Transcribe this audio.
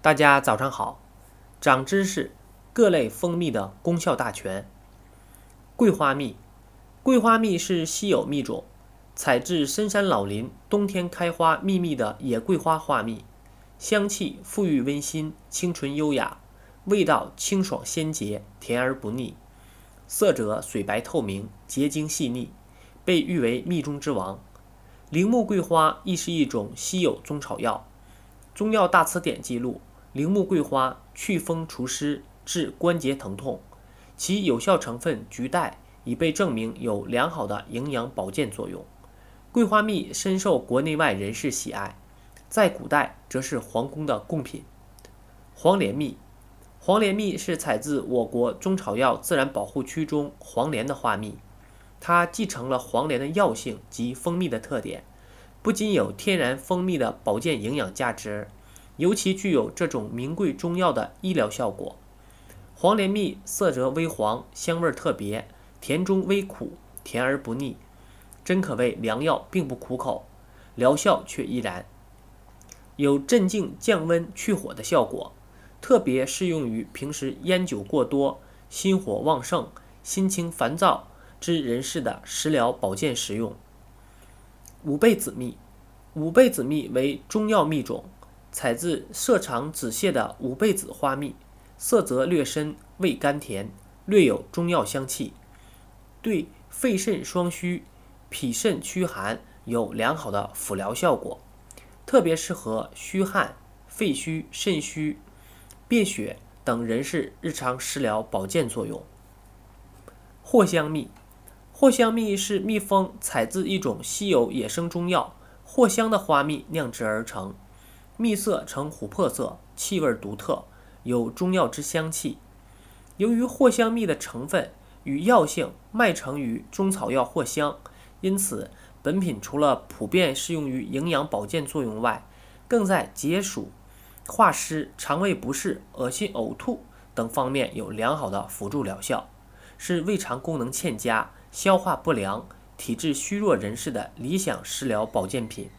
大家早上好，长知识：各类蜂蜜的功效大全。桂花蜜，桂花蜜是稀有蜜种，采自深山老林冬天开花秘密的野桂花花蜜，香气馥郁温馨，清纯优雅，味道清爽鲜洁，甜而不腻，色泽水白透明，结晶细腻，被誉为蜜中之王。铃木桂花亦是一种稀有中草药，《中药大辞典》记录。铃木桂花祛风除湿，治关节疼痛，其有效成分菊带已被证明有良好的营养保健作用。桂花蜜深受国内外人士喜爱，在古代则是皇宫的贡品。黄连蜜，黄连蜜是采自我国中草药自然保护区中黄连的花蜜，它继承了黄连的药性及蜂蜜的特点，不仅有天然蜂蜜的保健营养价值。尤其具有这种名贵中药的医疗效果。黄连蜜色泽微黄，香味特别，甜中微苦，甜而不腻，真可谓良药，并不苦口，疗效却依然。有镇静、降温、去火的效果，特别适用于平时烟酒过多、心火旺盛、心情烦躁之人士的食疗保健食用。五倍子蜜，五倍子蜜为中药蜜种。采自色长紫泻的五倍子花蜜，色泽略深，味甘甜，略有中药香气，对肺肾双虚、脾肾虚寒有良好的辅疗效果，特别适合虚汗、肺虚、肾虚、便血等人士日常食疗保健作用。藿香蜜，藿香蜜是蜜蜂采自一种稀有野生中药藿香的花蜜酿制而成。蜜色呈琥珀色，气味独特，有中药之香气。由于藿香蜜的成分与药性脉成于中草药藿香，因此本品除了普遍适用于营养保健作用外，更在解暑、化湿、肠胃不适、恶心呕吐等方面有良好的辅助疗效，是胃肠功能欠佳、消化不良、体质虚弱人士的理想食疗保健品。